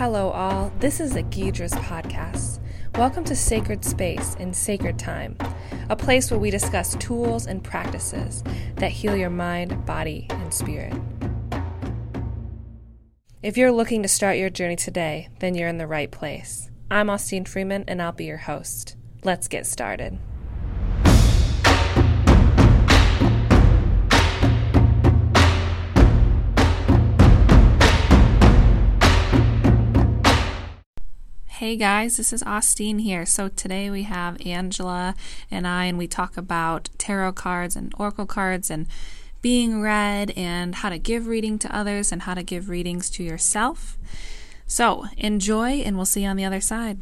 Hello, all. This is a Gidras podcast. Welcome to Sacred Space in Sacred Time, a place where we discuss tools and practices that heal your mind, body, and spirit. If you're looking to start your journey today, then you're in the right place. I'm Austin Freeman, and I'll be your host. Let's get started. Hey guys, this is Austin here. So today we have Angela and I, and we talk about tarot cards and oracle cards and being read and how to give reading to others and how to give readings to yourself. So enjoy, and we'll see you on the other side.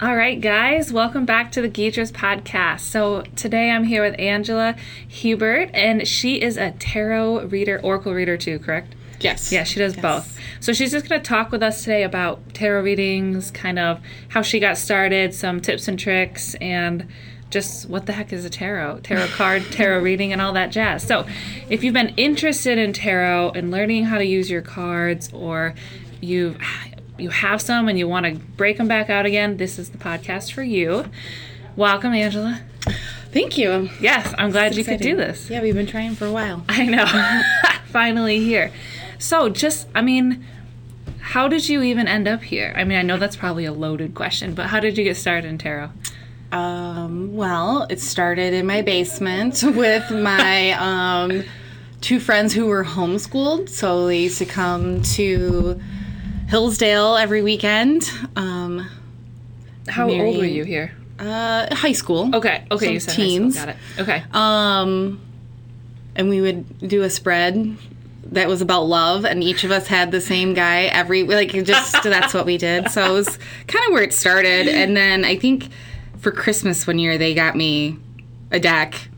All right, guys, welcome back to the Gidras podcast. So today I'm here with Angela Hubert, and she is a tarot reader, oracle reader too, correct? Yes. Yeah, she does Yes. both. So she's just going to talk with us today about tarot readings, kind of how she got started, some tips and tricks, and just what the heck is a tarot, tarot card, tarot reading, and all that jazz. So if you've been interested in tarot and learning how to use your cards, or you you have some and you want to break them back out again, this is the podcast for you. Welcome, Angela. Thank you. Yes, I'm glad you could do this. Yeah, we've been trying for a while. I know. Finally here. So, just, I mean, how did you even end up here? I mean, I know that's probably a loaded question, but how did you get started in tarot? Um, well, it started in my basement with my um, two friends who were homeschooled. So they used to come to Hillsdale every weekend. Um, How old were you here? uh, high school. Okay, okay, So you said teens. High school. Got it. Okay. Um, and we would do a spread that was about love, and each of us had the same guy every like just that's what we did. So it was kind of where it started, and then I think for Christmas one year they got me a deck.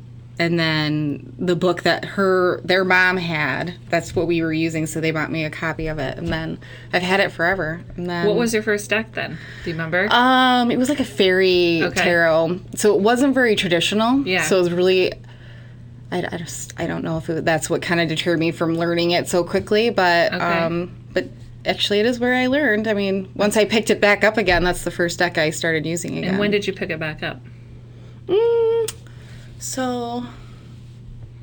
And then the book that her their mom had, that's what we were using, so they bought me a copy of it. And then I've had it forever. And then what was your first deck then? Do you remember? um, it was like a fairy Okay. tarot, so it wasn't very traditional. Yeah. So it was really, I, I just I don't know if it, that's what kind of deterred me from learning it so quickly, but Okay. um, but actually it is where I learned. I mean, once I picked it back up again, that's the first deck I started using again. and when did you pick it back up? Mm, so,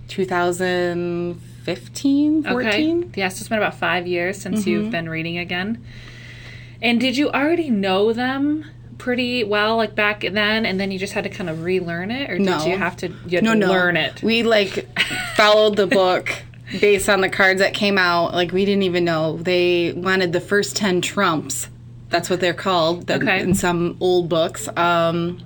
2015, 14. Okay. Yeah, so it's been about five years since Mm-hmm. you've been reading again. And did you already know them pretty well, like back then, and then you just had to kind of relearn it, or did No. you have to you had no, to no. learn it? We like followed the book based on the cards that came out. Like we didn't even know they wanted the first ten trumps. That's what they're called that- Okay. in some old books. Um,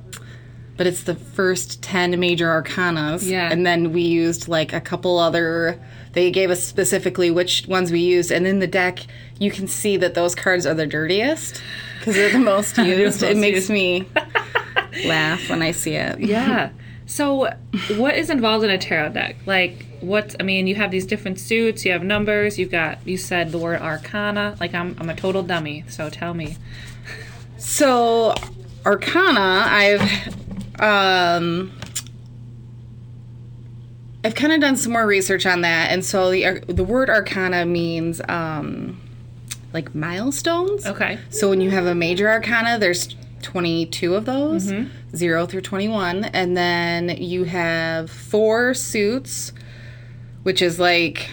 but it's the first ten major arcanas. Yeah. and then we used like a couple other. They gave us specifically which ones we used, and in the deck you can see that those cards are the dirtiest because they're the most used. it makes me laugh when I see it. Yeah. So, what is involved in a tarot deck? Like, what? I mean, you have these different suits. You have numbers. You've got. You said the word arcana. Like, I'm. I'm a total dummy. So tell me. So, Arcana, I've um, I've kind of done some more research on that, and so the the word Arcana means um, like milestones. Okay. So when you have a major Arcana, there's 22 of those, zero through 21, and then you have four suits, which is like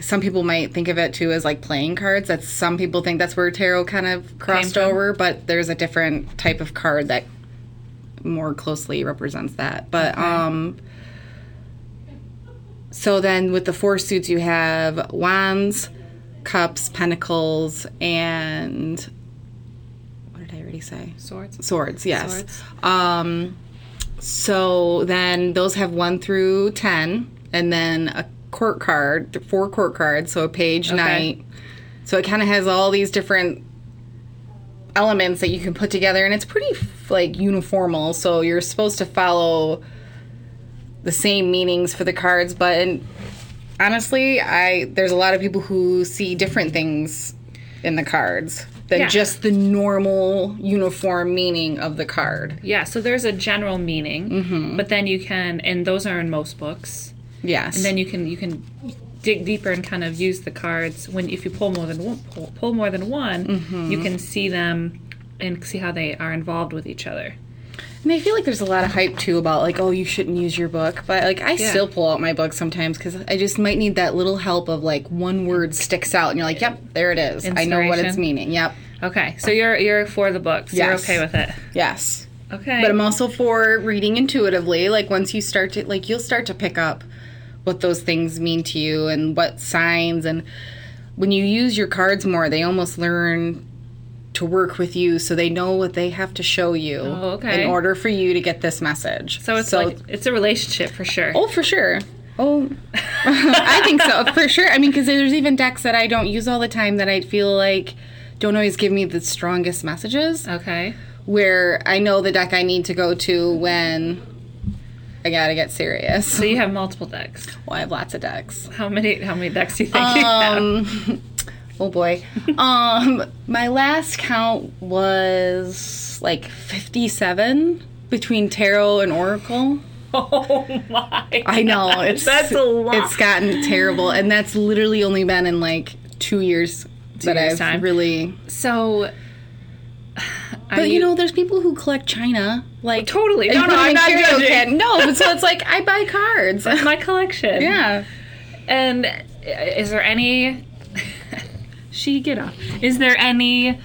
some people might think of it too as like playing cards. That's some people think that's where tarot kind of crossed over, but there's a different type of card that more closely represents that. But um so then with the four suits you have wands, cups, pentacles, and what did I already say? Swords. Swords, yes. Swords. Um, so then those have one through ten, and then a court card, four court cards, so a page, knight. So it kind of has all these different elements that you can put together, and it's pretty like uniformal. So you're supposed to follow the same meanings for the cards, but honestly, I there's a lot of people who see different things in the cards than Yeah. just the normal uniform meaning of the card. Yeah. So there's a general meaning, Mm-hmm. but then you can, and those are in most books. Yes. And then you can you can dig deeper and kind of use the cards when if you pull more than one, pull, pull more than one, Mm-hmm. you can see them and see how they are involved with each other. And I feel like there's a lot of hype too about like, oh, you shouldn't use your book. But like, I Yeah. still pull out my book sometimes because I just might need that little help of like one word sticks out and you're like, yep, there it is. I know what it's meaning. Yep. Okay, so you're you're for the books. You're okay with it. Yes. Okay. But I'm also for reading intuitively. Like once you start to like, you'll start to pick up what those things mean to you and what signs and when you use your cards more, they almost learn to work with you so they know what they have to show you Oh, okay. in order for you to get this message. so it's like it's a relationship for sure. Oh, for sure. Oh, I think so for sure. I mean, because there's even decks that I don't use all the time that I feel like don't always give me the strongest messages. Okay. Where I know the deck I need to go to when I gotta get serious. So you have multiple decks. Well, I have lots of decks. How many how many decks do you think you um, have? Oh boy. um, my last count was like 57 between tarot and oracle. Oh my! I know it's That's a lot. It's gotten terrible, and that's literally only been in like two years that years' I've time. really. so. But you know, there's people who collect china, like Totally. No, no, I'm not judging. can. No, so it's like I buy cards. my collection. yeah. And is there any? She get off. Is there any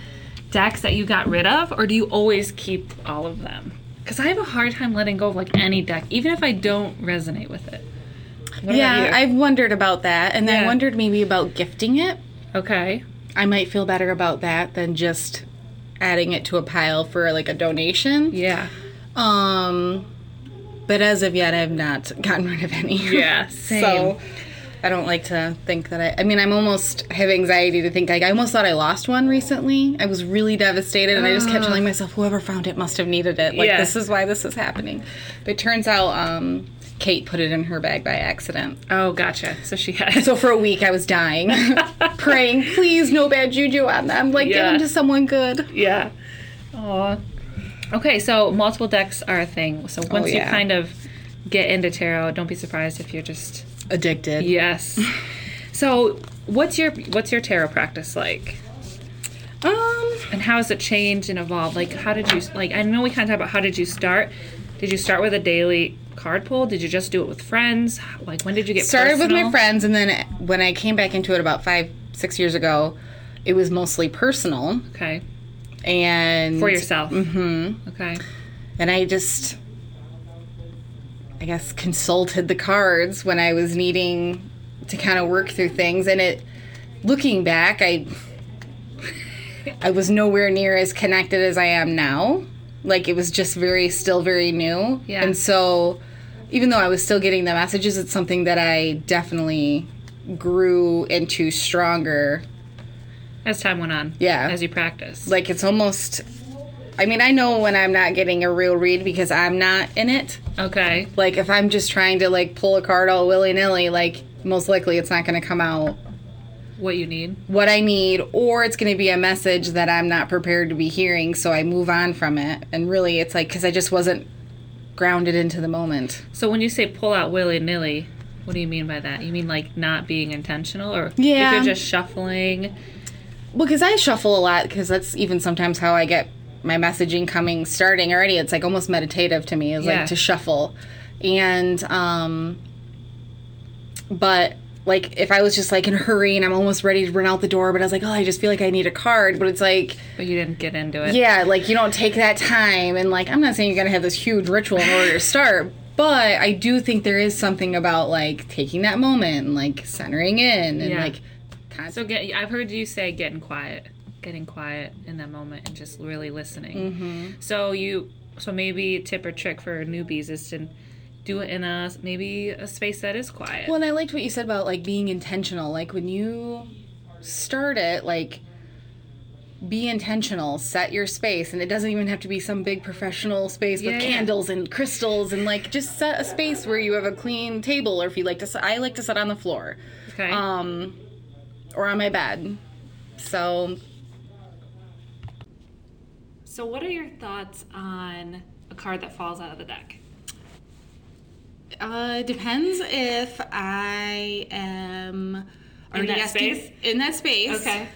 decks that you got rid of, or do you always keep all of them? Because I have a hard time letting go of like any deck, even if I don't resonate with it. What Yeah. I've wondered about that, and I wondered maybe about gifting it. okay. I might feel better about that than just adding it to a pile for like a donation. Yeah. Um, but as of yet, I've not gotten rid of any. Yeah. Same. So I don't like to think that I. I mean, I'm almost have anxiety to think like I almost thought I lost one recently. I was really devastated, and I just kept telling myself, whoever found it must have needed it. Like Yeah. this is why this is happening. But it turns out, um, Kate put it in her bag by accident. oh, gotcha. So she had. So for a week, I was dying, praying, please, no bad juju on them. Like, Yeah. them to someone good. Yeah. Aw. Okay, so multiple decks are a thing. So once you yeah. kind of get into tarot, don't be surprised if you're just Addicted. yes. so what's your what's your tarot practice like? Um, And how has it changed and evolved? Like how did you like I know we kind of talked about how did you start? Did you start with a daily card pull? Did you just do it with friends? Like when did you get started with my friends, and then when I came back into it about five, six years ago, it was mostly personal Okay. and For yourself. Mm-hmm. Okay. and I just, I guess, consulted the cards when I was needing to kind of work through things. And it, looking back, I, I was nowhere near as connected as I am now. Like it was just very, still very new. Yeah. And so, even though I was still getting the messages, it's something that I definitely grew into stronger. As time went on. Yeah. As you practice. Like it's almost. I mean, I know when I'm not getting a real read because I'm not in it. okay. Like if I'm just trying to like pull a card all willy nilly, like most likely it's not going to come out What you need. what I need, or it's going to be a message that I'm not prepared to be hearing, so I move on from it. And really, it's like because I just wasn't grounded into the moment. So when you say pull out willy nilly, what do you mean by that? You mean like not being intentional, or Yeah. if you're just shuffling? Well, because I shuffle a lot, because that's even sometimes how I get my messaging coming starting already. It's like almost meditative to me, is Yeah. like to shuffle. And, um, but like if I was just like in a hurry and I'm almost ready to run out the door, but I was like, oh, I just feel like I need a card. But it's like, But you didn't get into it. yeah, like you don't take that time. And like, I'm not saying you're to have this huge ritual in order to start. But I do think there is something about like taking that moment and like centering in and Yeah. like kind of- So get. I've heard you say getting quiet, getting quiet in that moment, and just really listening. Mm-hmm. So you. So maybe tip or trick for newbies is to do it in a maybe a space that is quiet. Well, and I liked what you said about like being intentional. Like when you start it, like be intentional, set your space, and it doesn't even have to be some big professional space with yeah. candles and crystals, and like just set a space where you have a clean table, or if you like to, I like to sit on the floor, okay. um, or on my bed. So so what are your thoughts on a card that falls out of the deck? Uh, it depends if I am already that asking- space? In that space. Okay.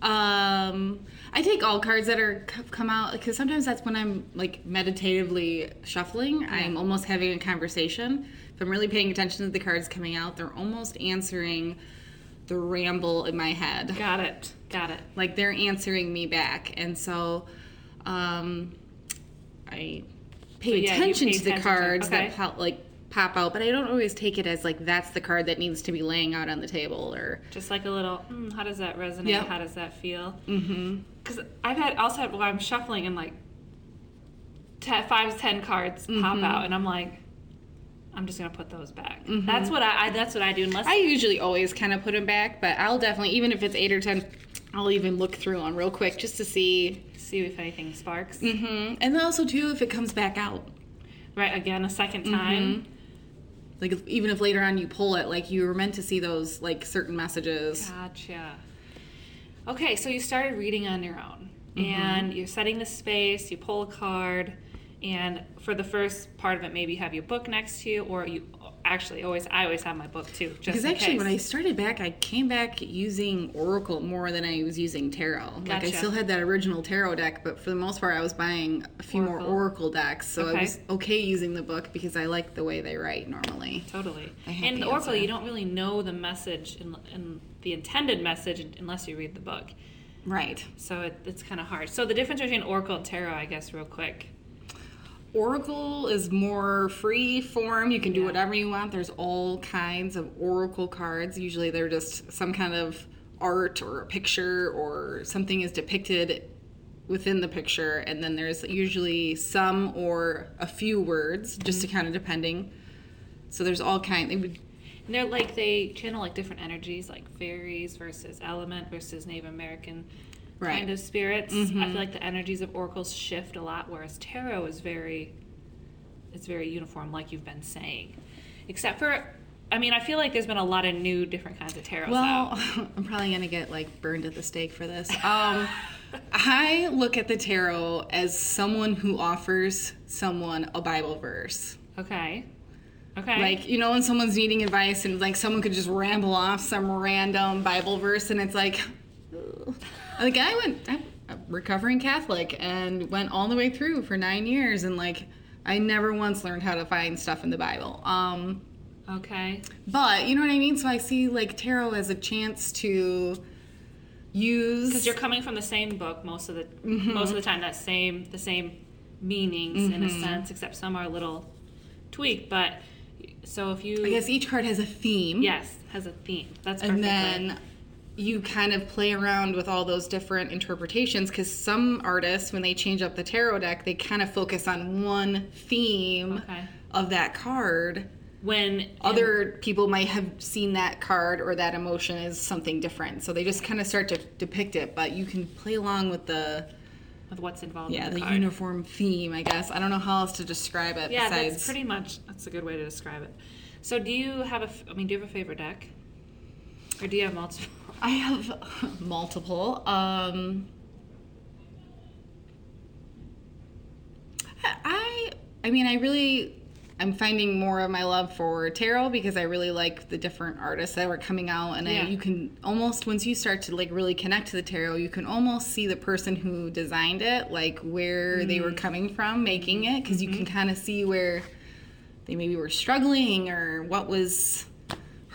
Um, I take all cards that are come out because sometimes that's when I'm like meditatively shuffling. I'm almost having a conversation. If I'm really paying attention to the cards coming out, they're almost answering the ramble in my head. Got it. Got it. Like they're answering me back, and so um, I pay So, yeah, attention pay to the attention to- cards that pop, like pop out, but I don't always take it as like that's the card that needs to be laying out on the table or. Just like a little, mm, how does that resonate? Yep. How does that feel? Mm-hmm. Because I've had also had, while I'm shuffling and like te- five, ten cards pop Mm-hmm. out, and I'm like, I'm just gonna put those back. That's what I, I. That's what I do. Unless I usually always kind of put them back, but I'll definitely, even if it's eight or ten, I'll even look through them real quick just to see. See if anything sparks. Mm-hmm. And then also too, if it comes back out, Right again, a second Mm-hmm. time. like if, even if later on you pull it, like you were meant to see those like certain messages. Gotcha. Okay, so you started reading on your own, Mm-hmm. and you're setting the space. You pull a card, and for the first part of it, maybe you have your book next to you, or you actually always. I always have my book too, just Because actually, case. when I started back, I came back using Oracle more than I was using tarot. Like I still had that original tarot deck, but for the most part, I was buying a few more Oracle. Oracle decks. So Okay. I was okay using the book because I like the way they write normally. Totally. And the Oracle, you don't really know the message and, and the intended message unless you read the book. Right. So it, it's kind of hard. So the difference between Oracle and Tarot, I guess, real quick. Oracle is more free form. You can do Yeah. whatever you want. There's all kinds of Oracle cards. Usually they're just some kind of art or a picture or something is depicted within the picture. And then there's usually some or a few words, just to mm-hmm. kind of depending. So there's all kind. They would, And they're like they channel like different energies, like fairies versus element versus Native American Right. kind of spirits. I feel like the energies of oracles shift a lot, whereas tarot is very, it's very uniform, like you've been saying. Except for, I mean, I feel like there's been a lot of new different kinds of tarot. well, out. I'm probably gonna get like burned at the stake for this. Um, I look at the tarot as someone who offers someone a Bible verse. Okay. Okay. Like, you know, when someone's needing advice and like someone could just ramble off some random Bible verse and it's like, ugh. Like I went, I'm a recovering Catholic and went all the way through for nine years and like I never once learned how to find stuff in the Bible. Um, okay. but you know what I mean? So I see like tarot as a chance to use. Because you're coming from the same book most of the Mm-hmm. most of the time. That same the same meanings in a Mm-hmm. sense, except some are a little tweaked. But so if you I guess each card has a theme. yes has a theme. That's and perfectly. then you kind of play around with all those different interpretations because some artists when they change up the tarot deck they kind of focus on one theme Okay. of that card when other people might have seen that card or that emotion as something different so they just kind of start to depict it but you can play along with the with what's involved yeah in the the, uniform theme i guess i don't know how else to describe it yeah, besides that's pretty much that's a good way to describe it. So do you have a? I mean, do you have a favorite deck, or do you have multiple? I have multiple. Um, I, I mean, I really, I'm finding more of my love for tarot because I really like the different artists that were coming out, and Yeah. I, you can almost once you start to like really connect to the tarot, you can almost see the person who designed it, like where they were coming from making it, because you can kind of see where they maybe were struggling or what was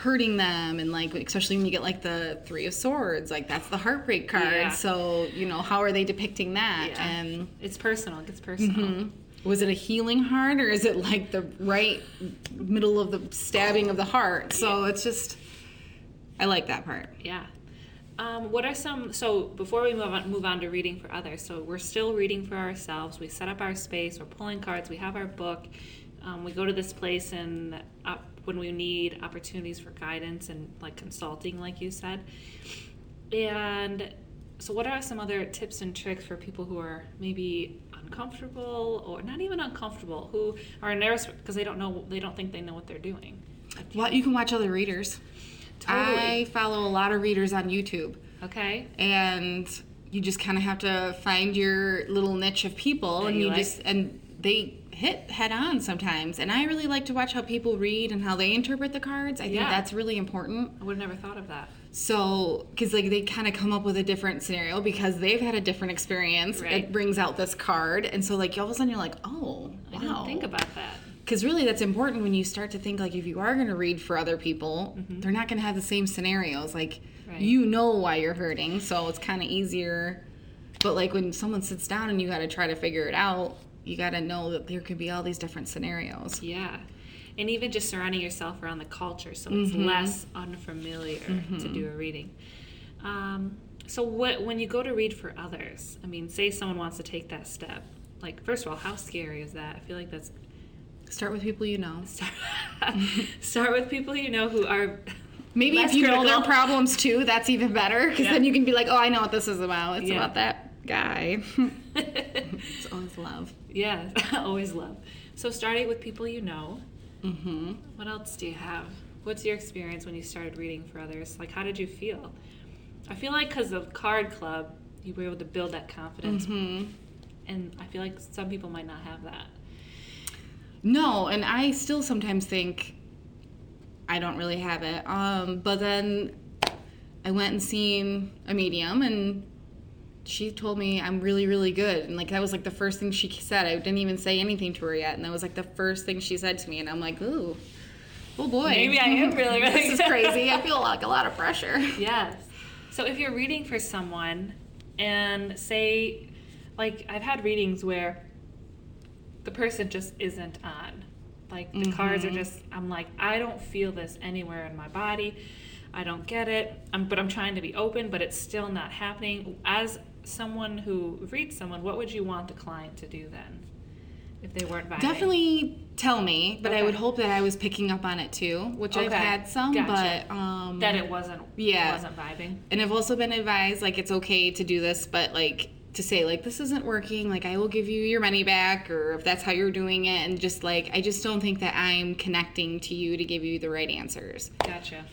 hurting them and like especially when you get like the three of swords like that's the heartbreak card Yeah. so you know how are they depicting that Yeah. and It's personal. It gets personal. Mm-hmm. was it a healing heart or is it like the right middle of the stabbing of the heart so it's just i like that part Yeah. Um, what are some? So before we move on, move on to reading for others. So we're still reading for ourselves. We set up our space. We're pulling cards. We have our book. Um, we go to this place and uh, when we need opportunities for guidance and like consulting, like you said. And so, what are some other tips and tricks for people who are maybe uncomfortable or not even uncomfortable, who are nervous because they don't know, they don't think they know what they're doing? well you can watch other readers Totally. i follow a lot of readers on youtube Okay. and you just kind of have to find your little niche of people That and you you like. just and they hit head on sometimes. And I really like to watch how people read and how they interpret the cards. I think Yeah. that's really important. I would have never thought of that. So, because like they kind of come up with a different scenario because they've had a different experience. Right. It brings out this card, and so like all of a sudden you're like, oh, I didn't think about that. Because really, that's important when you start to think like if you are going to read for other people, they're not going to have the same scenarios. Like Mm-hmm. Right. you know why you're hurting, so it's kind of easier. But like when someone sits down and you got to try to figure it out, you got to know that there could be all these different scenarios. Yeah. And even just surrounding yourself around the culture so it's Mm-hmm. less unfamiliar to do a reading. Um, so, what when you go to read for others, I mean, say someone wants to take that step. Like, first of all, how scary is that? I feel like that's Start with people you know. start, start with people you know who are Maybe Less if you know their problems too, that's even better. Because Yeah. then you can be like, oh, I know what this is about. It's Yeah. about that guy. it's always love. Yeah, always love. So, starting with people you know. Mm-hmm. What else do you have? What's your experience when you started reading for others? Like, how did you feel? I feel like because of Card Club, you were able to build that confidence. Mm-hmm. And I feel like some people might not have that. No, and I still sometimes think I don't really have it. Um, but then I went and seen a medium and she told me I'm really, really good. And like that was like the first thing she said. I didn't even say anything to her yet. And that was like the first thing she said to me. And I'm like, ooh, oh boy. Maybe I am really, really this is crazy. I feel like a lot of pressure. Yes. So if you're reading for someone and say, like, I've had readings where the person just isn't on. Like, the cards are mm-hmm. just, I'm like, I don't feel this anywhere in my body. I don't get it. I'm, but I'm trying to be open, but it's still not happening. As someone who reads someone, what would you want the client to do then? If they weren't vibing? Definitely tell me, but I would hope that I was picking up on it too, which I've had some, Gotcha. but um That it wasn't, Yeah. it wasn't vibing. And I've also been advised like it's okay to do this, but like to say like this isn't working, like I will give you your money back, or if that's how you're doing it, and just like I just don't think that I'm connecting to you to give you the right answers. Gotcha.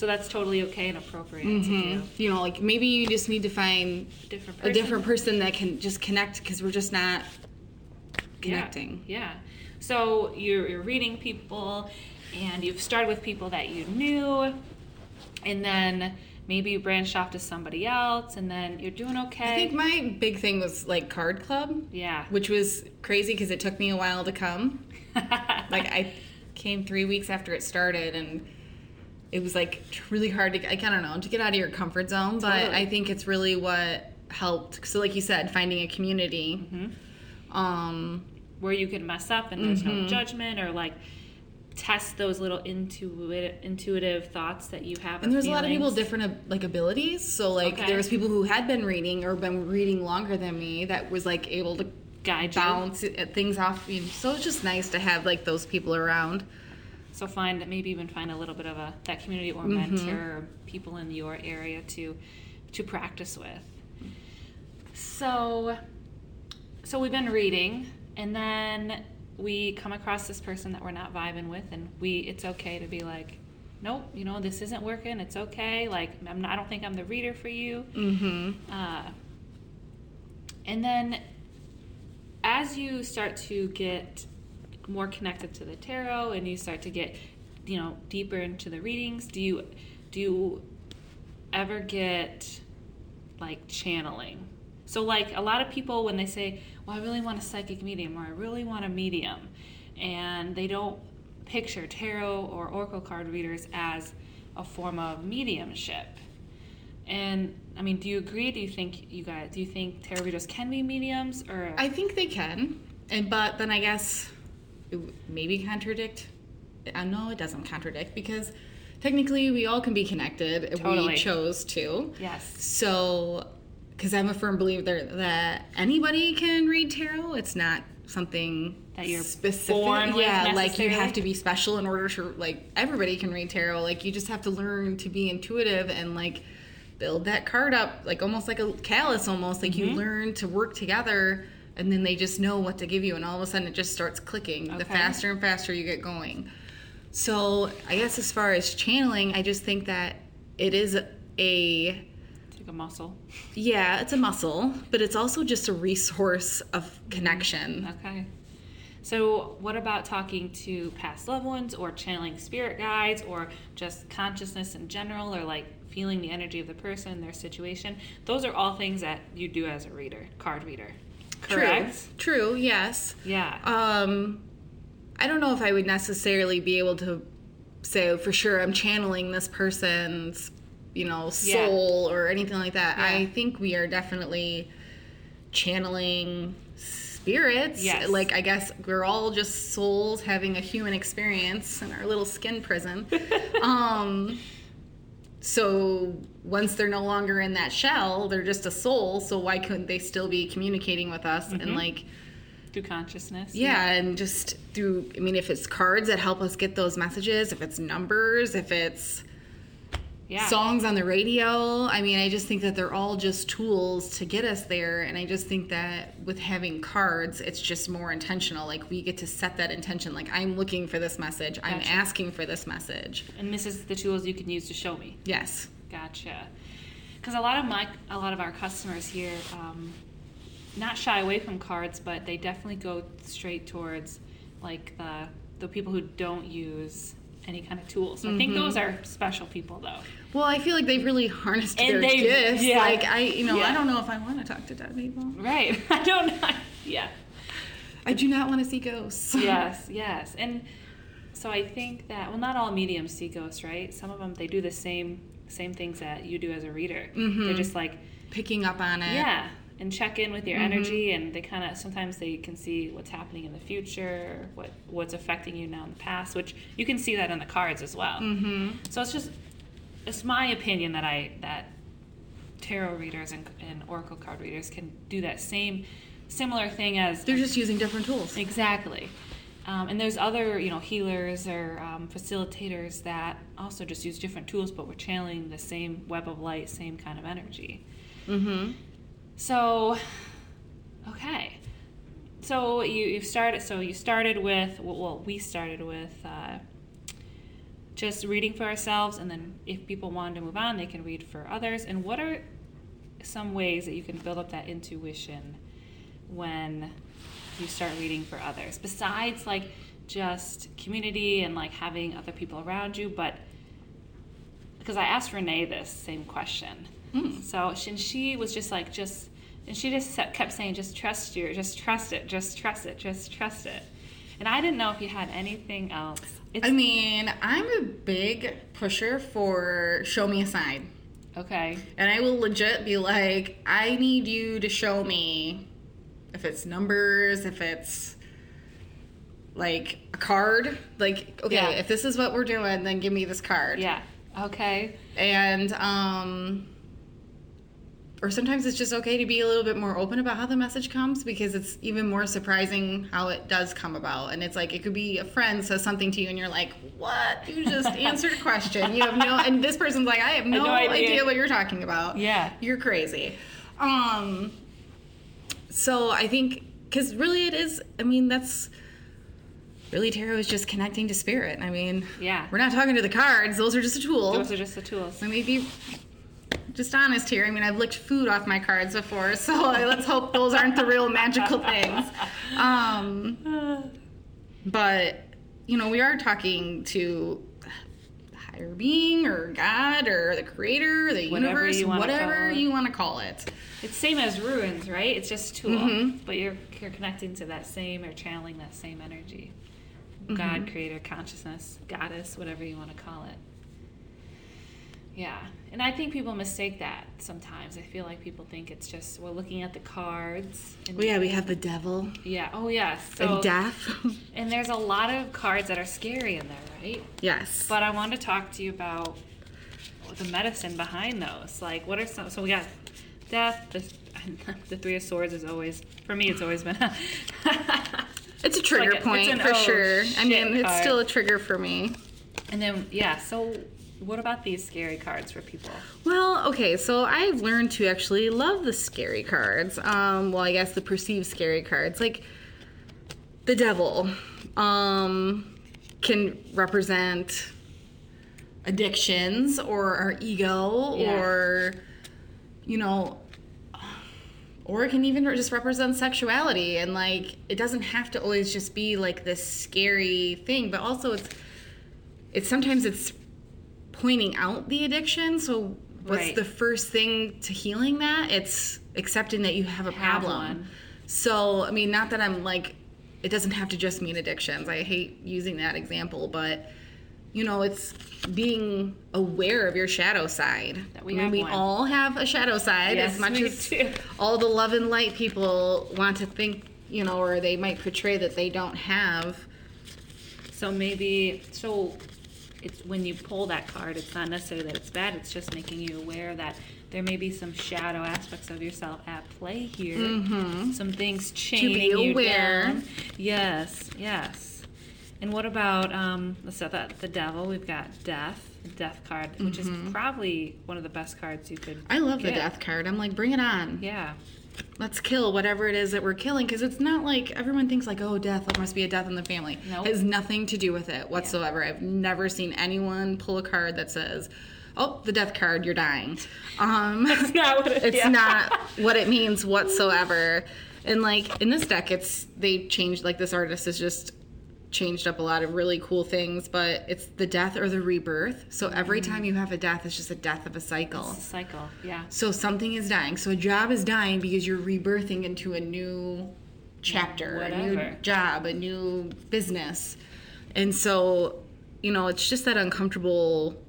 So that's totally okay and appropriate to. Mm-hmm. You know, like maybe you just need to find Different a different person that can just connect because we're just not Yeah, connecting. Yeah. So you're, you're reading people, and you've started with people that you knew, and then maybe you branched off to somebody else, and then you're doing okay. I think my big thing was like card club, yeah. which was crazy because it took me a while to come. like I came three weeks after it started and it was like really hard to I don't know to get out of your comfort zone but Totally. I think it's really what helped so like you said finding a community Mm-hmm. um Where you can mess up, and there's Mm-hmm. no judgment, or like test those little intuitive intuitive thoughts that you have. and there's a lot of people with different like abilities so like Okay. there was people who had been reading or been reading longer than me that was like able to Guide you. bounce it- things off you so it's just nice to have like those people around So find maybe even find a little bit of a that community or Mm-hmm. mentor or people in your area to to practice with. So so we've been reading and then we come across this person that we're not vibing with and we it's okay to be like nope you know this isn't working it's okay like I'm not, i don't think i'm the reader for you mm-hmm uh, and then as you start to get more connected to the tarot and you start to get you know deeper into the readings do you do you ever get like channeling so like a lot of people when they say well i really want a psychic medium or i really want a medium and they don't picture tarot or oracle card readers as a form of mediumship and I mean, do you agree? Do you think you guys? Do you think tarot readers can be mediums, or I think they can, and but then I guess maybe contradict. I know it doesn't contradict because technically we all can be connected if Totally. we chose to. yes, So, because I'm a firm believer that anybody can read tarot. It's not something That you're specific. born with yeah, like you have to be special in order to like everybody can read tarot. Like you just have to learn to be intuitive and like build that card up, like almost like a callus, almost like Mm-hmm. you learn to work together. And then they just know what to give you, and all of a sudden it just starts clicking. The faster and faster you get going. So I guess as far as channeling, I just think that it is a like a muscle. yeah, it's a muscle, but it's also just a resource of mm-hmm. connection. Okay. So, what about talking to past loved ones or channeling spirit guides or just consciousness in general or like feeling the energy of the person, their situation? Those are all things that you do as a reader, card reader. Correct? True. True, yes. Yeah. Um, I don't know if I would necessarily be able to say for sure I'm channeling this person's, you know, Yeah. soul or anything like that. Yeah. I think we are definitely channeling spirits. Yes. Like I guess we're all just souls having a human experience in our little skin prison. um so once they're no longer in that shell, they're just a soul, so why couldn't they still be communicating with us Mm-hmm. and like through consciousness. yeah, and just through, I mean, if it's cards that help us get those messages, if it's numbers, if it's Yeah. songs on the radio, I mean, I just think that they're all just tools to get us there. And I just think that with having cards, it's just more intentional. Like we get to set that intention. Like I'm looking for this message, I'm asking for this message. and this is the tools you can use to show me. Yes. Gotcha. Because a lot of my, a lot of our customers here, um, not shy away from cards, but they definitely go straight towards like the the people who don't use any kind of tools. So I think those are special people, though. Well, I feel like they've really harnessed And their they- gifts. yeah. Like I, you know, I don't know if I want to talk to dead people. Right? I don't know. Yeah. I do not want to see ghosts. Yes. Yes. And so I think that well, not all mediums see ghosts, right? Some of them they do the same same things that you do as a reader. They're just like Picking up on it. yeah and check in with your energy and they kind of sometimes they can see what's happening in the future what what's affecting you now in the past which you can see that in the cards as well mm-hmm. so it's just it's my opinion that i that tarot readers and, and oracle card readers can do that same similar thing as They're just using different tools. Exactly. Um, and there's other, you know, healers or um, facilitators that also just use different tools, but we're channeling the same web of light, same kind of energy. Mm-hmm. So, okay. So you you started. So you started with well, we started with uh, just reading for ourselves, and then if people wanted to move on, they can read for others. And what are some ways that you can build up that intuition when you start reading for others, besides like just community and like having other people around you, but because I asked Renee this same question. Hmm. So she, and she was just like, just, and she just kept saying, just trust your, just trust it, just trust it, just trust it. And I didn't know if you had anything else. It's, I mean, I'm a big pusher for show me a sign. okay. And I will legit be like, I need you to show me if it's numbers, if it's like a card. Like, okay, Yeah. if this is what we're doing, then give me this card. Yeah. Okay. And, um, or sometimes it's just okay to be a little bit more open about how the message comes because it's even more surprising how it does come about. And it's like it could be a friend says something to you and you're like, "What? You just answered a question. You have no." And this person's like, "I have no, no idea." idea. what you're talking about. Yeah. you're crazy." Um. So I think because really it is. I mean, that's really tarot is just connecting to spirit. I mean, Yeah. we're not talking to the cards; those are just a tool. Those are just the tools. Let me be just honest here. I mean, I've licked food off my cards before, so let's hope those aren't the real magical things. Um, but you know, we are talking to higher being or God or the creator, the Whatever universe, you whatever you want to call it. It's same as ruins, right? It's just a tool, Mm-hmm. but you're you're connecting to that same or channeling that same energy. Mm-hmm. God, creator, consciousness, goddess, whatever you want to call it. Yeah, and I think people mistake that sometimes. I feel like people think it's just we're looking at the cards. And, Well, yeah, we have the devil yeah. Oh, yes. So, and death. and there's a lot of cards that are scary in there, right? yes. But I want to talk to you about the medicine behind those. Like, what are some? So we got death. The, the three of swords is always for me. It's always been. it's a trigger like a- point for oh, sure. I mean, it's card. still a trigger for me. and then yeah. So what about these scary cards for people? Well, okay, so I've learned to actually love the scary cards. Um, well, I guess the perceived scary cards, like the devil, um, can represent addictions or our ego Yeah. or you know or it can even just represent sexuality and like it doesn't have to always just be like this scary thing but also it's it's sometimes it's pointing out the addiction so what's Right. the first thing to healing that it's accepting that you have a Have problem one. so i mean not that i'm like it doesn't have to just mean addictions i hate using that example but you know it's being aware of your shadow side That we I mean, we one. all have a shadow side Yes, as much as too. all the love and light people want to think you know or they might portray that they don't have So maybe so it's when you pull that card, it's not necessarily that it's bad, it's just making you aware that there may be some shadow aspects of yourself at play here. Some things chaining you aware. down. Yes, yes. And what about um let's set that the devil, we've got death, the death card, which is probably one of the best cards you could i love the death card i'm like bring it on Yeah. Let's kill whatever it is that we're killing because it's not like everyone thinks like oh death there must be a death in the family. Nope. it has nothing to do with it whatsoever. I've never seen anyone pull a card that says oh the death card you're dying. Um It's not what it, it's yeah. not what it means whatsoever. And like in this deck it's they changed like this artist is just changed up a lot of really cool things but it's the death or the rebirth so every Mm-hmm. time you have a death it's just a death of a cycle It's a cycle. Yeah. so something is dying. So a job is dying because you're rebirthing into a new chapter, a new job, a new business. And so, you know, it's just that uncomfortable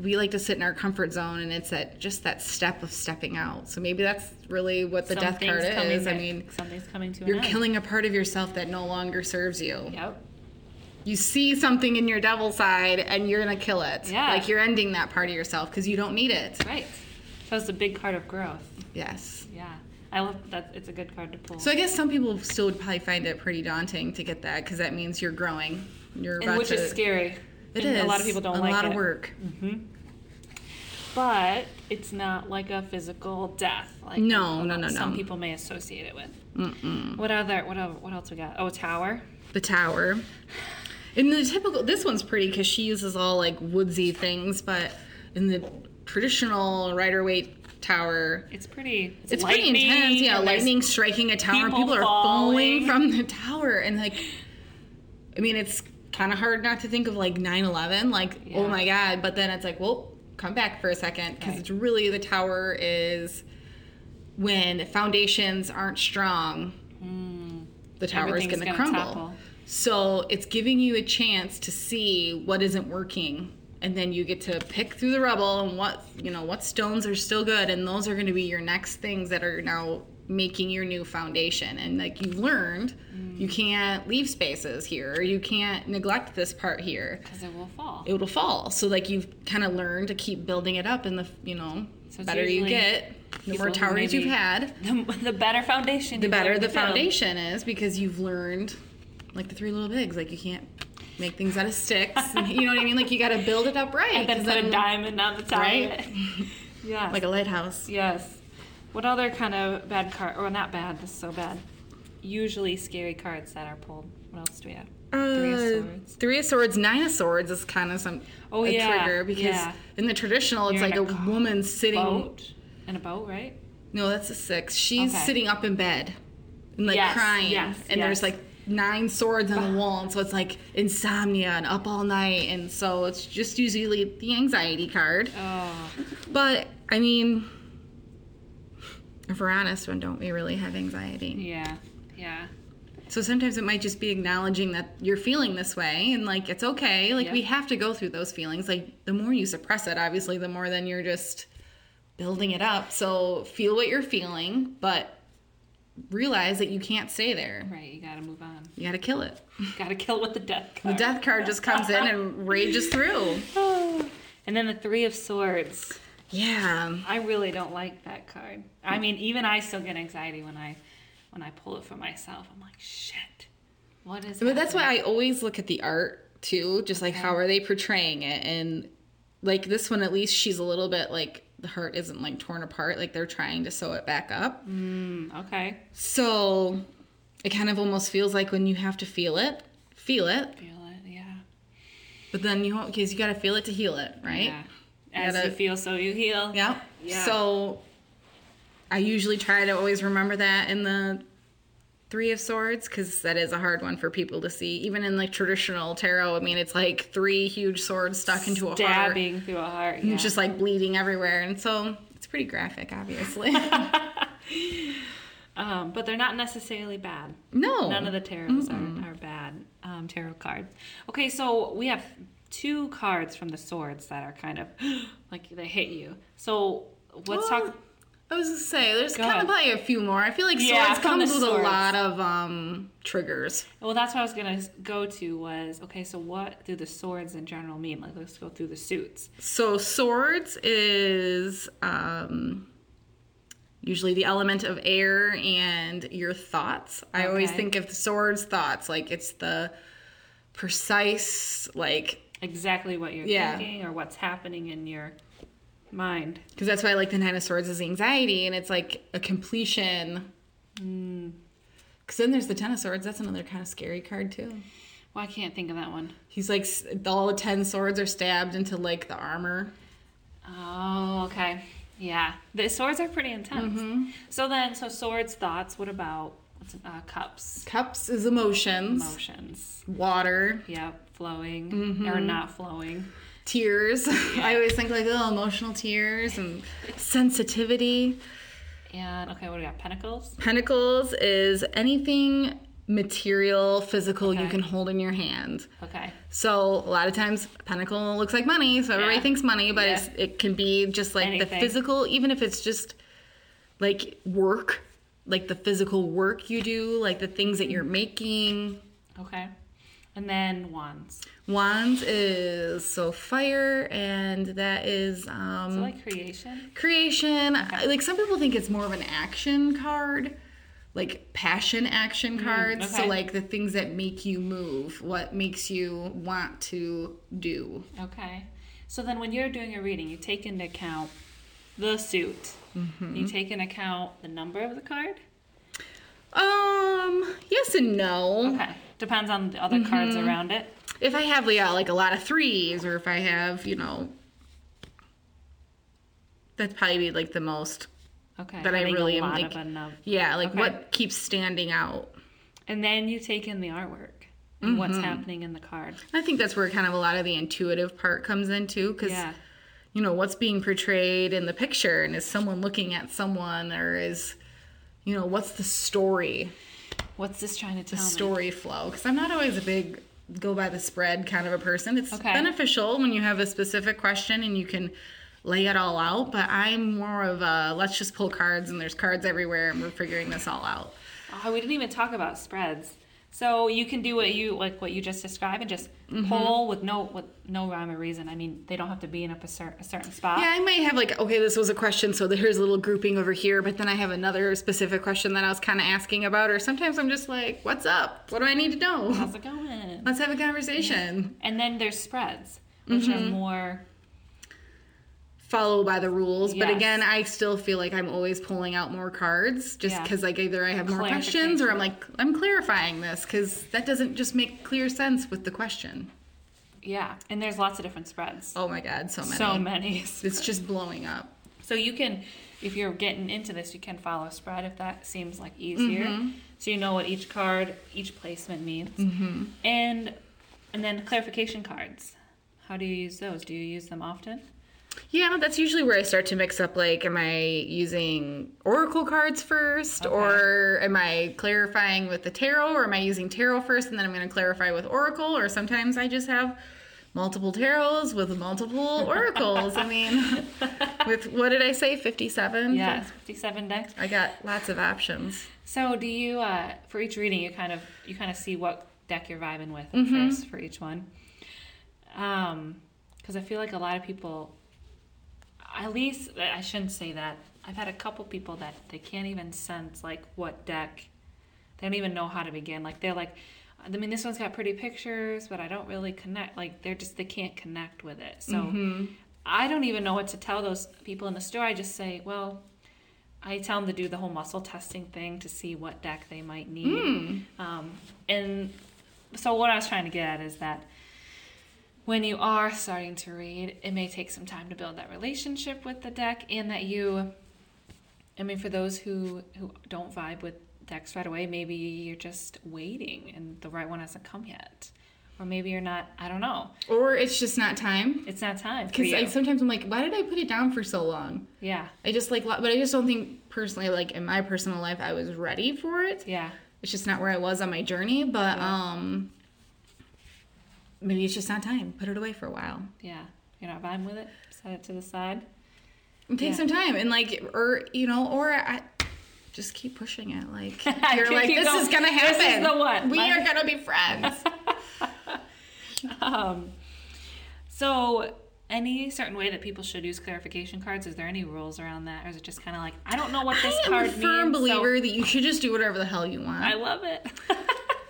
we like to sit in our comfort zone and it's that just that step of stepping out. So maybe that's really what the death card Something's coming is. I mean, something's coming to you're an end. killing a part of yourself that no longer serves you. Yep. You see something in your devil side and you're going to kill it. Yeah. Like you're ending that part of yourself because you don't need it. Right. So it's a big card of growth. Yes. Yeah. I love that. It's a good card to pull. So I guess some people still would probably find it pretty daunting to get that because that means you're growing. You're and which to, is scary. It And is A lot of people don't a like it. A lot of work. Mm-hmm. But it's not like a physical death. Like No, no, no, no. Some people may associate it with. Mm-mm. What other? What other, What else we got? Oh, tower. The tower. In the typical, this one's pretty because she uses all like woodsy things, but in the traditional Rider Waite tower, It's pretty. It's, it's pretty intense. Yeah, lightning striking a tower. people People, are falling. falling from the tower, and like, I mean, it's kind of hard not to think of like 9/11, like oh Yeah. oh my god, but then it's like, well, come back for a second because Right. it's really the tower is when foundations aren't strong, hmm. the tower is. Going to gonna crumble. topple. So it's giving you a chance to see what isn't working. And then you get to pick through the rubble and what you know what stones are still good, and those are going to be your next things that are now making your new foundation. And like you've learned, you mm. can't leave spaces here, or you can't neglect this part here. because it will fall. It will fall. So like you've kind of learned to keep building it up, and the you know So better you get, the more towers you've had the, the better foundation. the better the to build. foundation is because you've learned like the three little pigs like you can't make things out of sticks you know what i mean like you got to build it up right And then put a diamond on the top Right? yeah. like a lighthouse Yes. What other kind of bad card? Or not bad. This is so bad. Usually scary cards that are pulled. What else do we have? Three of Uh, Swords. three of swords nine of swords is kind of some Oh, a yeah, trigger because yeah. in the traditional it's You're like in a, a car- woman sitting Boat. In a boat, right? no that's a six she's Okay. sitting up in bed and like Yes, crying yes, and there's like nine swords on the wall and so it's like insomnia and up all night and so it's just usually the anxiety card Oh. But I mean, if we're honest, when don't we really have anxiety? Yeah. Yeah. So sometimes it might just be acknowledging that you're feeling this way and like it's okay. Like Yeah. we have to go through those feelings. Like the more you suppress it, obviously, the more then you're just building it up. So feel what you're feeling, but realize that you can't stay there. Right. You gotta move on. You got to kill it. Gotta kill with the death The death card just comes in and rages through. And then the Three of Swords. Yeah. I really don't like that card. I mean, even I still get anxiety when I when I pull it for myself. I'm like, shit. What is? But that's why? I always look at the art too, just like how are they portraying it, and like this one at least she's a little bit like the heart isn't like torn apart, like they're trying to sew it back up. Mm, okay. So it kind of almost feels like when you have to feel it, feel it, Feel it. Yeah. but then you because you got to feel it to heal it, right? Yeah. As gotta- you feel, so you heal. Yeah. Yeah. So I usually try to always remember that in the Three of Swords because that is a hard one for people to see. Even in like traditional tarot, I mean, it's like three huge swords stuck into a heart. Stabbing through a heart. Yeah. just like bleeding everywhere. And so it's pretty graphic, obviously. um, but they're not necessarily bad. no. None of the tarots are, are bad um, tarot cards. Okay, so we have two cards from the swords that are kind of like they hit you. So let's Well, talk. I was gonna say, there's Go kind ahead. of probably a few more. I feel like Yeah, swords the comes with a lot of um, triggers. Well, that's what I was gonna go to. Was okay. So what do the swords in general mean? Like, let's go through the suits. So swords is um, usually the element of air and your thoughts. I always think of swords thoughts like it's the precise like Exactly what you're Yeah. thinking or what's happening in your mind. because that's why I like the nine of swords is anxiety and it's like a completion. Hmm. Because then there's the ten of swords. That's another kind of scary card too. Well, I can't think of that one. He's like all the ten swords are stabbed into like the armor. Oh, okay. Yeah, the swords are pretty intense. Mm-hmm. So then, so swords, thoughts. What about uh, cups? Cups is emotions, Emotions. water, Yep, flowing Mm-hmm. or not flowing. tears. I always think like little emotional tears and sensitivity. And okay, what do we got? Pentacles. Pentacles is anything material, physical you can hold in your hand. Okay. So a lot of times, pentacle looks like money, so everybody Yeah. thinks money, but Yeah. it's, it can be just like the physical, even if it's just like work, like the physical work you do, like the things that you're making. Okay. And then wands. Wands is so fire, and that is um, So like creation. creation. I- Like some people think it's more of an action card, like passion action cards. So okay. like the things that make you move, what makes you want to do. Okay. So then, when you're doing a reading, you take into account the suit. Mm-hmm. You take into account the number of the card. Um, yes and no. Okay. Depends on the other cards Mm-hmm. around it. If I have yeah, like a lot of threes, or if I have you know, that's probably be like the most. Okay. That I really a am, like-. Yeah, like Okay. what keeps standing out. And then you take in the artwork and what's Mm-hmm. happening in the card. I think that's where kind of a lot of the intuitive part comes in too, because Yeah. you know what's being portrayed in the picture, and is someone looking at someone, or is you know what's the story, What's this trying to the tell me? story flow? Because I'm not always a big go by the spread kind of a person. It's Okay. beneficial when you have a specific question and you can lay it all out, but I'm more of a let's just pull cards and there's cards everywhere and we're figuring this all out. Oh, we didn't even talk about spreads. So you can do what you like what you just described and just Mm-hmm. pull with no with no rhyme or reason. I mean, they don't have to be in a, cer- a certain spot. Yeah, I might have like, okay, this was a question, so here's a little grouping over here, but then I have another specific question that I was kind of asking about, or sometimes I'm just like, what's up? What do I need to know? How's it going? Let's have a conversation. And then there's spreads, which Mm-hmm. are more Follow by the rules, but again, I still feel like I'm always pulling out more cards just Yeah. because like either I have more questions or I'm like, I'm clarifying this because that doesn't just make clear sense with the question. yeah. And there's lots of different spreads. Oh my God, so many. So many. It's just blowing up. So you can, if you're getting into this, you can follow a spread if that seems like easier. Mm-hmm. So you know what each card, each placement means. Mm-hmm. And and then clarification cards. How do you use those? Do you use them often? Yeah, that's usually where I start to mix up. Like, am I using oracle cards first, or am I clarifying with the tarot, or am I using tarot first and then I'm going to clarify with oracle? Or sometimes I just have multiple tarots with multiple oracles. I mean, with what did I say, 57? Yes, 57 decks. I got lots of options. So do you, uh, for each reading, you kind of you kind of see what deck you're vibing with Mm-hmm. first for each one. Um, because I feel like a lot of people, at least I shouldn't say that. I've had a couple people that they can't even sense like what deck. They don't even know how to begin. Like they're like, I mean, this one's got pretty pictures, but I don't really connect. Like they're just they can't connect with it. So Mm-hmm. I don't even know what to tell those people in the store. I just say, well, I tell them to do the whole muscle testing thing to see what deck they might need. Um, and so what I was trying to get at is that when you are starting to read, it may take some time to build that relationship with the deck, and that you I mean, for those who who don't vibe with decks right away, maybe you're just waiting and the right one hasn't come yet, or maybe you're not. I don't know. Or it's just not time. It's not time Because sometimes I'm like, why did I put it down for so long? yeah, I just like, but I just don't think personally, like in my personal life, I was ready for it. yeah, It's just not where I was on my journey. But um, maybe it's just not time. Put it away for a while. yeah. You're not vibing with it. Set it to the side. And take Yeah. some time and like, or you know, or I just keep pushing it. Like you're like, this going. is gonna happen. This is the one. We are gonna be friends. Um, so, any certain way that people should use clarification cards? Is there any rules around that, or is it just kind of like I don't know what this I card a firm means? so believer that you should just do whatever the hell you want. I love it.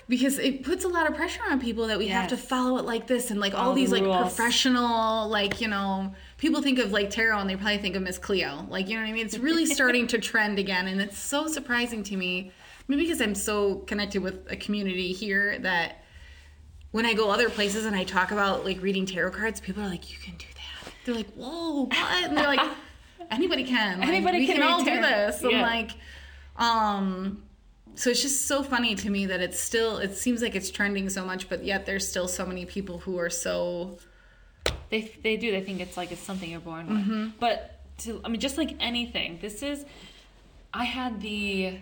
because it puts a lot of pressure on people that we have to follow it like this and like all, All the these like professional like you know people think of like tarot and they probably think of miss cleo. Like you know what i mean? It's really starting to trend again and it's so surprising to me. Maybe because i'm so connected with a community here that when i go other places and i talk about like reading tarot cards people are like you can do that. They're like whoa what? And they're like anybody can. Like, Anybody can can, all do this. I'm like um so it's just so funny to me that it's still it seems like it's trending so much but yet there's still so many people who are so They they do. They think it's like it's something you're born with. Mm-hmm. But to I mean, just like anything, this is. I had the,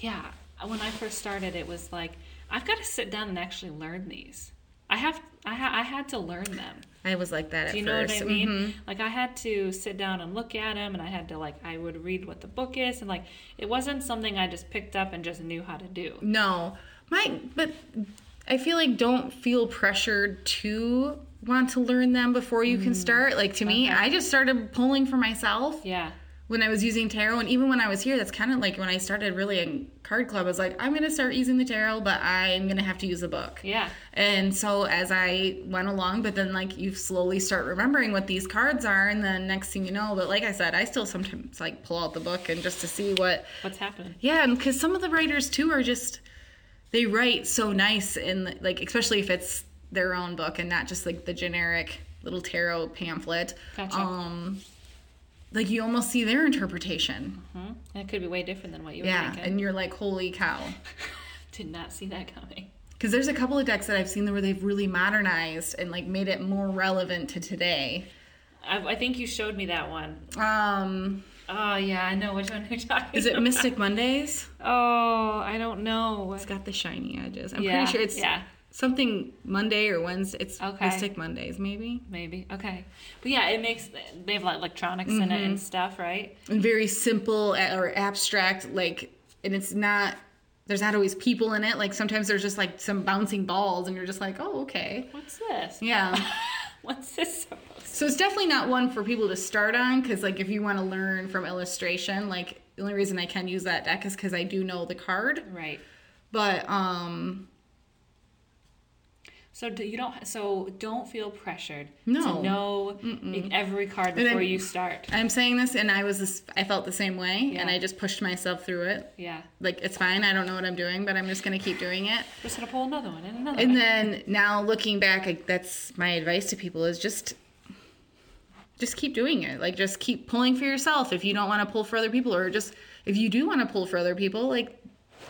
yeah. When I first started, it was like I've got to sit down and actually learn these. I have I ha, I had to learn them. i was like that at Do you know first what I mean? Mhm. Like I had to sit down and look at them, and I had to like I would read what the book is, and like it wasn't something I just picked up and just knew how to do. no my but i feel like don't feel pressured to want to learn them before you can start like to me Mm. I just started pulling for myself Yeah, when I was using tarot, and even when I was here, that's kind of like when I started really in card club. I was like, I'm gonna start using the tarot, but I'm gonna have to use a book. yeah, And so as I went along, but then like you slowly start remembering what these cards are, and then next thing you know, but like I said, I still sometimes like pull out the book and just to see what, what's happening? yeah, and because some of the writers too are just they write so nice and like especially if it's their own book and not just like the generic little tarot pamphlet. Gotcha. Um, like you almost see their interpretation. Hmm? And it could be way different than what you were Yeah, thinking. and you're like, holy cow. Did not see that coming. Because there's a couple of decks that I've seen where they've really modernized and like made it more relevant to today. I, I think you showed me that one. Um, Oh yeah, I know which one you're talking. is it about. Mystic Mondays? Oh, I don't know. It's got the shiny edges. I'm Yeah, pretty sure it's yeah. Something Monday or Wednesday. It's Okay. Mystic Mondays, maybe. Maybe okay, but yeah, it makes they have like electronics in it Mm-hmm. and stuff, right? And very simple or abstract, like, and it's not. There's not always people in it. Like sometimes there's just like some bouncing balls, and you're just like, oh, okay, What's this? yeah. What's this supposed? to So it's definitely not one for people to start on because, like, if you want to learn from illustration, like, the only reason I can use that deck is because I do know the card. Right. But um, So do you don't so don't feel pressured No. to know every card before you start. I'm saying this, and I was, this, I felt the same way, and I just pushed myself through it. Yeah. Like, it's fine. I don't know what I'm doing, but I'm just gonna keep doing it. Just gonna pull another one and another And one. then now looking back, like, that's my advice to people is just. Just keep doing it. Like, just keep pulling for yourself if you don't want to pull for other people, or just if you do want to pull for other people, like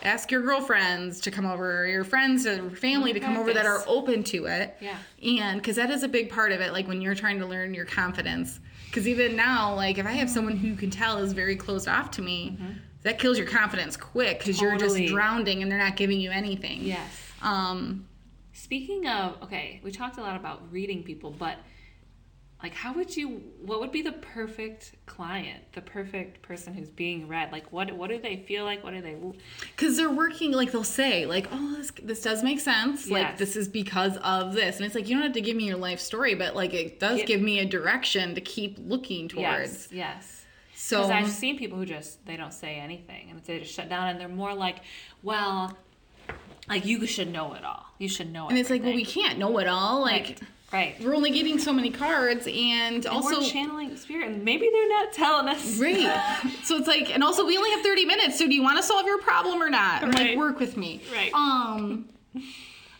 ask your girlfriends to come over, or your friends or family to come over that are open to it. Yeah. And because that is a big part of it, like when you're trying to learn your confidence. Because even now, like if I have someone who you can tell is very closed off to me, that kills your confidence quick because you're just drowning and they're not giving you anything. yes. Um, Speaking of, okay, we talked a lot about reading people, but like, how would you? What would be the perfect client, the perfect person who's being read? Like, what what do they feel like? What do they? because they're working like they'll say like oh this, this does make sense like this is because of this and it's like you don't have to give me your life story but like it does Give- give me a direction to keep looking towards Yes, yes. so I've seen people who just they don't say anything and they just shut down and they're more like, well, like you should know it all. You should know. and it's like well we can't know it all like right, right. we're only getting so many cards and, And also we're channeling spirit, and maybe they're not telling us. Right. so it's like, and also we only have 30 minutes. So do you want to solve your problem or not? Right. like, work with me. Right. Um,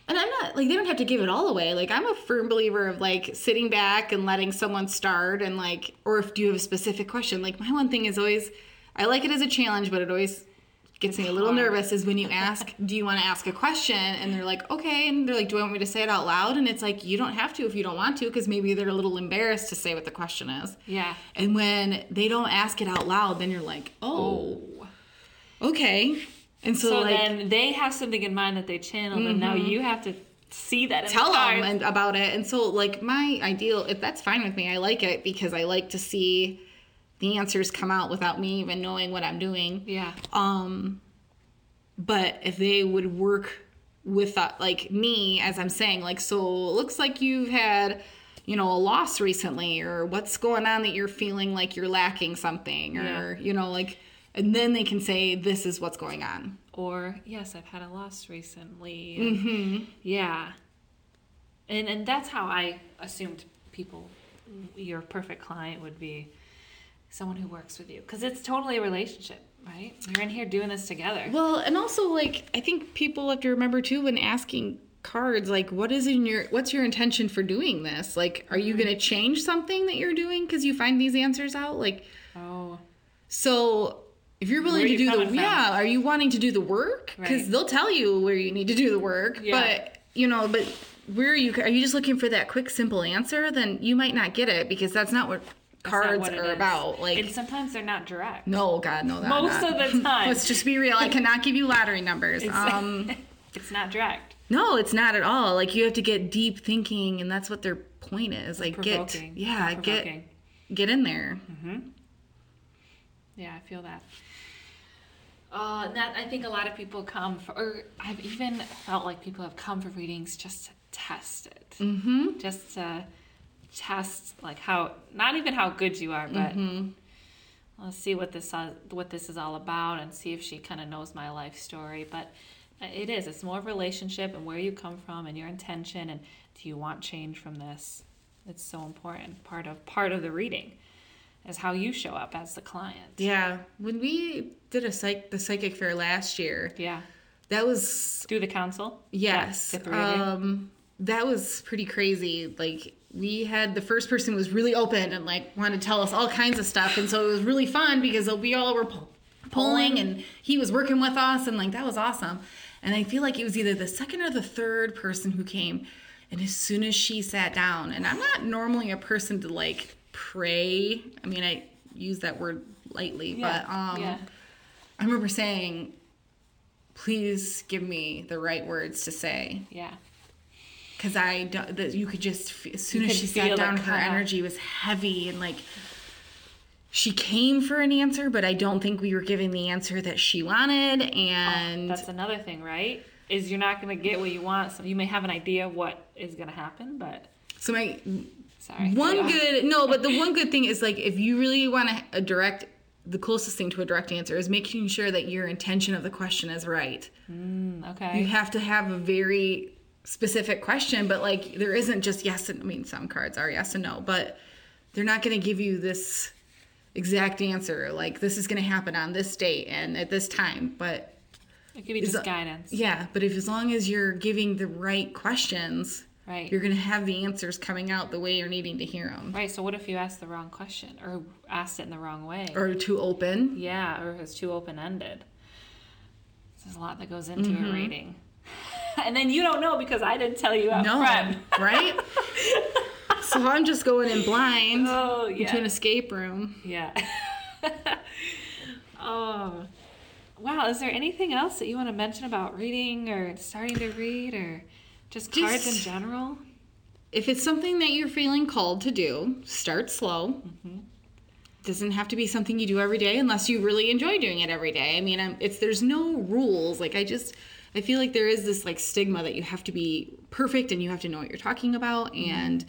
and I'm not like they don't have to give it all away. Like I'm a firm believer of like sitting back and letting someone start and like, or if you have a specific question. Like my one thing is always, I like it as a challenge, but it always gets me a little nervous is when you ask, do you want to ask a question? And they're like, okay. And they're like, do I want me to say it out loud? And it's like, you don't have to if you don't want to, because maybe they're a little embarrassed to say what the question is. Yeah. And when they don't ask it out loud, then you're like, oh, oh. okay. And so, So like, then they have something in mind that they channeled, and now mm-hmm. you have to see that. In tell the them and, about it. And so, like, my ideal, if that's fine with me, I like it because I like to see the answers come out without me even knowing what I'm doing. Yeah. Um, but if they would work with that, like me, as I'm saying, like, so it looks like you've had, you know, a loss recently, or what's going on that you're feeling like you're lacking something, or, Yeah. you know, like, and then they can say, this is what's going on. Or yes, I've had a loss recently. Mm-hmm. Yeah. And and that's how I assumed people your perfect client would be someone who works with you because it's totally a relationship, right? You're in here doing this together. Well, and also like I think people have to remember too when asking cards like what is in your what's your intention for doing this? Like are you mm-hmm. going to change something that you're doing cuz you find these answers out? Like Oh. so if you're willing to do the from? yeah, are you wanting to do the work? Cuz Right. they'll tell you where you need to do the work, Yeah. but you know, but where are you are you just looking for that quick simple answer? Then you might not get it because that's not what That's cards are about. Like and sometimes they're not direct. no, God, no, that Most not. of the time. Let's just be real. I cannot give you lottery numbers. Um, it's not direct. No, it's not at all. Like you have to get deep thinking, and that's what their point is. Like get yeah, get Provoking. get in there. Yeah, I feel that. Uh, and that I think a lot of people come for, or I've even felt like people have come for readings just to test it, mm-hmm. just to test like how not even how good you are, but let's see what this uh, what this is all about and see if she kind of knows my life story. But it is it's more of a relationship and where you come from and your intention and do you want change from this? It's so important. Part of part of the reading is how you show up as the client. Yeah, when we did a psych the psychic fair last year, Yeah. that was Do the council? yes, Yeah, the three of you? um, that was pretty crazy. Like we had the first person was really open and like wanted to tell us all kinds of stuff, and so it was really fun because we all were polling and he was working with us, and like that was awesome. And I feel like it was either the second or the third person who came, and as soon as she sat down, and I'm not normally a person to like pray. I mean, I use that word lightly, but um, yeah. I remember saying, "Please give me the right words to say." Yeah. Because I don't- that you could just as soon You as she sat down, her energy was heavy and like she came for an answer, but I don't think we were giving the answer that she wanted. And oh, That's another thing, right? Is you're not going to get what you want. So you may have an idea what is going to happen, but so my sorry. one Yeah. good no, but the one good thing is like if you really want to a direct. The closest thing to a direct answer is making sure that your intention of the question is right. Mm, okay. You have to have a very specific question, but like there isn't just yes and I mean some cards are yes and no, but they're not going to give you this exact answer like this is going to happen on this date and at this time, but It could be just guidance. yeah, but if as long as you're giving the right questions, Right. you're going to have the answers coming out the way you're needing to hear them Right. So what if you asked the wrong question or asked it in the wrong way? or too open. yeah, or it's too open ended. There's a lot that goes into Mm-hmm. a reading. and then you don't know because I didn't tell you up No, front. right? so I'm just going in blind Oh, to an escape room. Yeah. oh. Wow, is there anything else that you want to mention about reading or starting to read or just cards in general? if it's something that you're feeling called to do, start slow. Mm-hmm. Doesn't have to be something you do every day unless you really enjoy doing it every day. I mean, I'm, it's there's no rules. Like I just I feel like there is this like stigma that you have to be perfect and you have to know what you're talking about Mm-hmm. and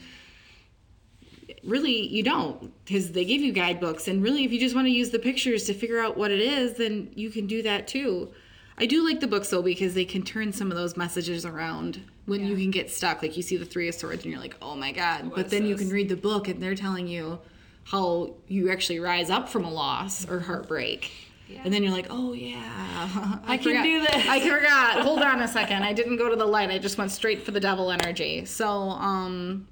really you don't because they give you guidebooks and really if you just want to use the pictures to figure out what it is then you can do that too. I do like the books though because they can turn some of those messages around when you can get stuck. Like you see the three of swords and you're like oh my god. But is then you can read the book and they're telling you how you actually rise up from a loss or heartbreak Yeah. and then you're like, oh yeah, I, can forgot- do this. I forgot. Hold on a second. I didn't go to the light. I just went straight for the devil energy. So, um,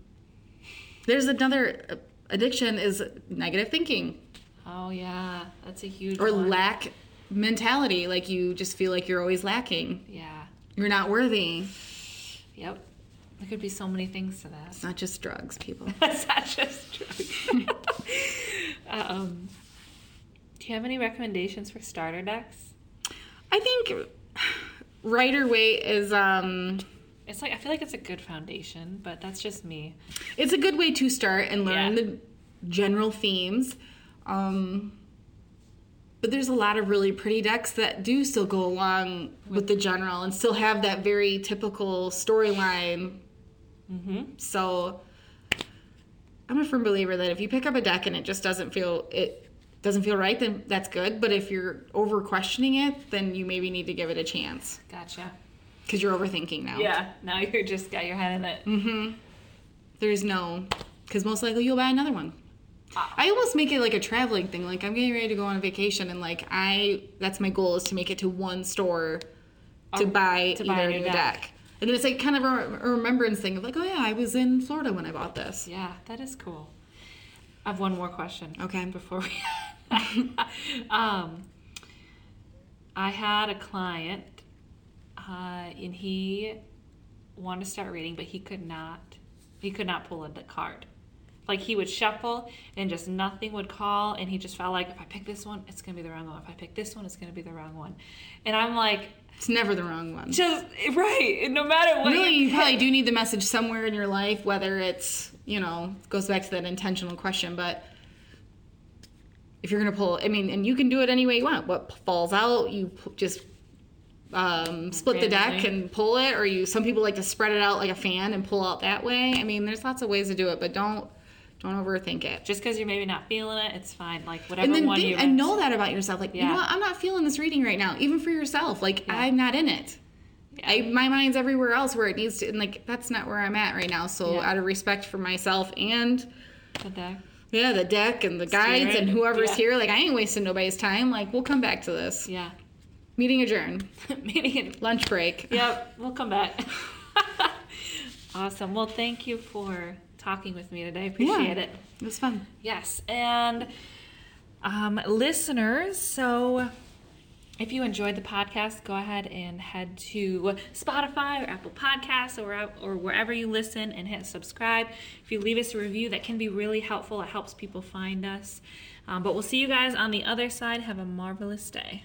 there's another addiction is negative thinking. Oh yeah, that's a huge or one. lack mentality. Like you just feel like you're always lacking. Yeah. You're not worthy. Yep. There could be so many things to that. It's not just drugs, people. That's not just drugs. um, do you have any recommendations for starter decks? I think Rider Waite is um It's like I feel like it's a good foundation, but that's just me. it's a good way to start and learn Yeah. the general themes. Um but there's a lot of really pretty decks that do still go along with the general and still have that very typical storyline. Mm-hmm. So I'm a firm believer that if you pick up a deck and it just doesn't feel it doesn't feel right, then that's good. But if you're over questioning it, then you maybe need to give it a chance Gotcha. because you're overthinking now. Yeah. Now you're just got your head in it. Mm-hmm. There's no, because most likely you'll buy another one. Ah. I almost make it like a traveling thing. Like I'm getting ready to go on a vacation, and like I, that's my goal is to make it to one store to Oh, buy to either buy a new new deck. deck. And then it's like kind of a, a remembrance thing of like, oh yeah, I was in Florida when I bought this. Yeah, that is cool. I have one more question. Okay. Before we, um, I had a client, uh, and he wanted to start reading, but he could not. He could not pull a card. Like he would shuffle and just nothing would call, and he just felt like if I pick this one, it's gonna be the wrong one. If I pick this one, it's gonna be the wrong one. And I'm like, It's never the wrong one. just right. No matter what. really, you pick. probably do need the message somewhere in your life, whether it's, you know, goes back to that intentional question, but if you're going to pull, I mean, and you can do it any way you want. What falls out, you just um, split the deck and pull it, or you, some people like to spread it out like a fan and pull out that way. I mean, there's lots of ways to do it, but don't, don't overthink it. Just because you're maybe not feeling it, it's fine. Like whatever And then one think, you and know that about yourself. Like, you know what? I'm not feeling this reading right now, even for yourself. Like, I'm not in it. Yeah. I, my mind's everywhere else where it needs to, and like that's not where I'm at right now. So Yeah. out of respect for myself and the deck. Yeah, the deck and the guides and whoever's yeah. here, like I ain't wasting nobody's time. Like we'll come back to this. Yeah. Meeting adjourned. Meeting. Lunch break. Yep, we'll come back. awesome. Well, thank you for talking with me today. Appreciate Yeah. it. It was fun. Yes, and um, listeners, so if you enjoyed the podcast, go ahead and head to Spotify or Apple Podcasts or, or wherever you listen and hit subscribe. If you leave us a review, that can be really helpful. It helps people find us. Um, but we'll see you guys on the other side. Have a marvelous day.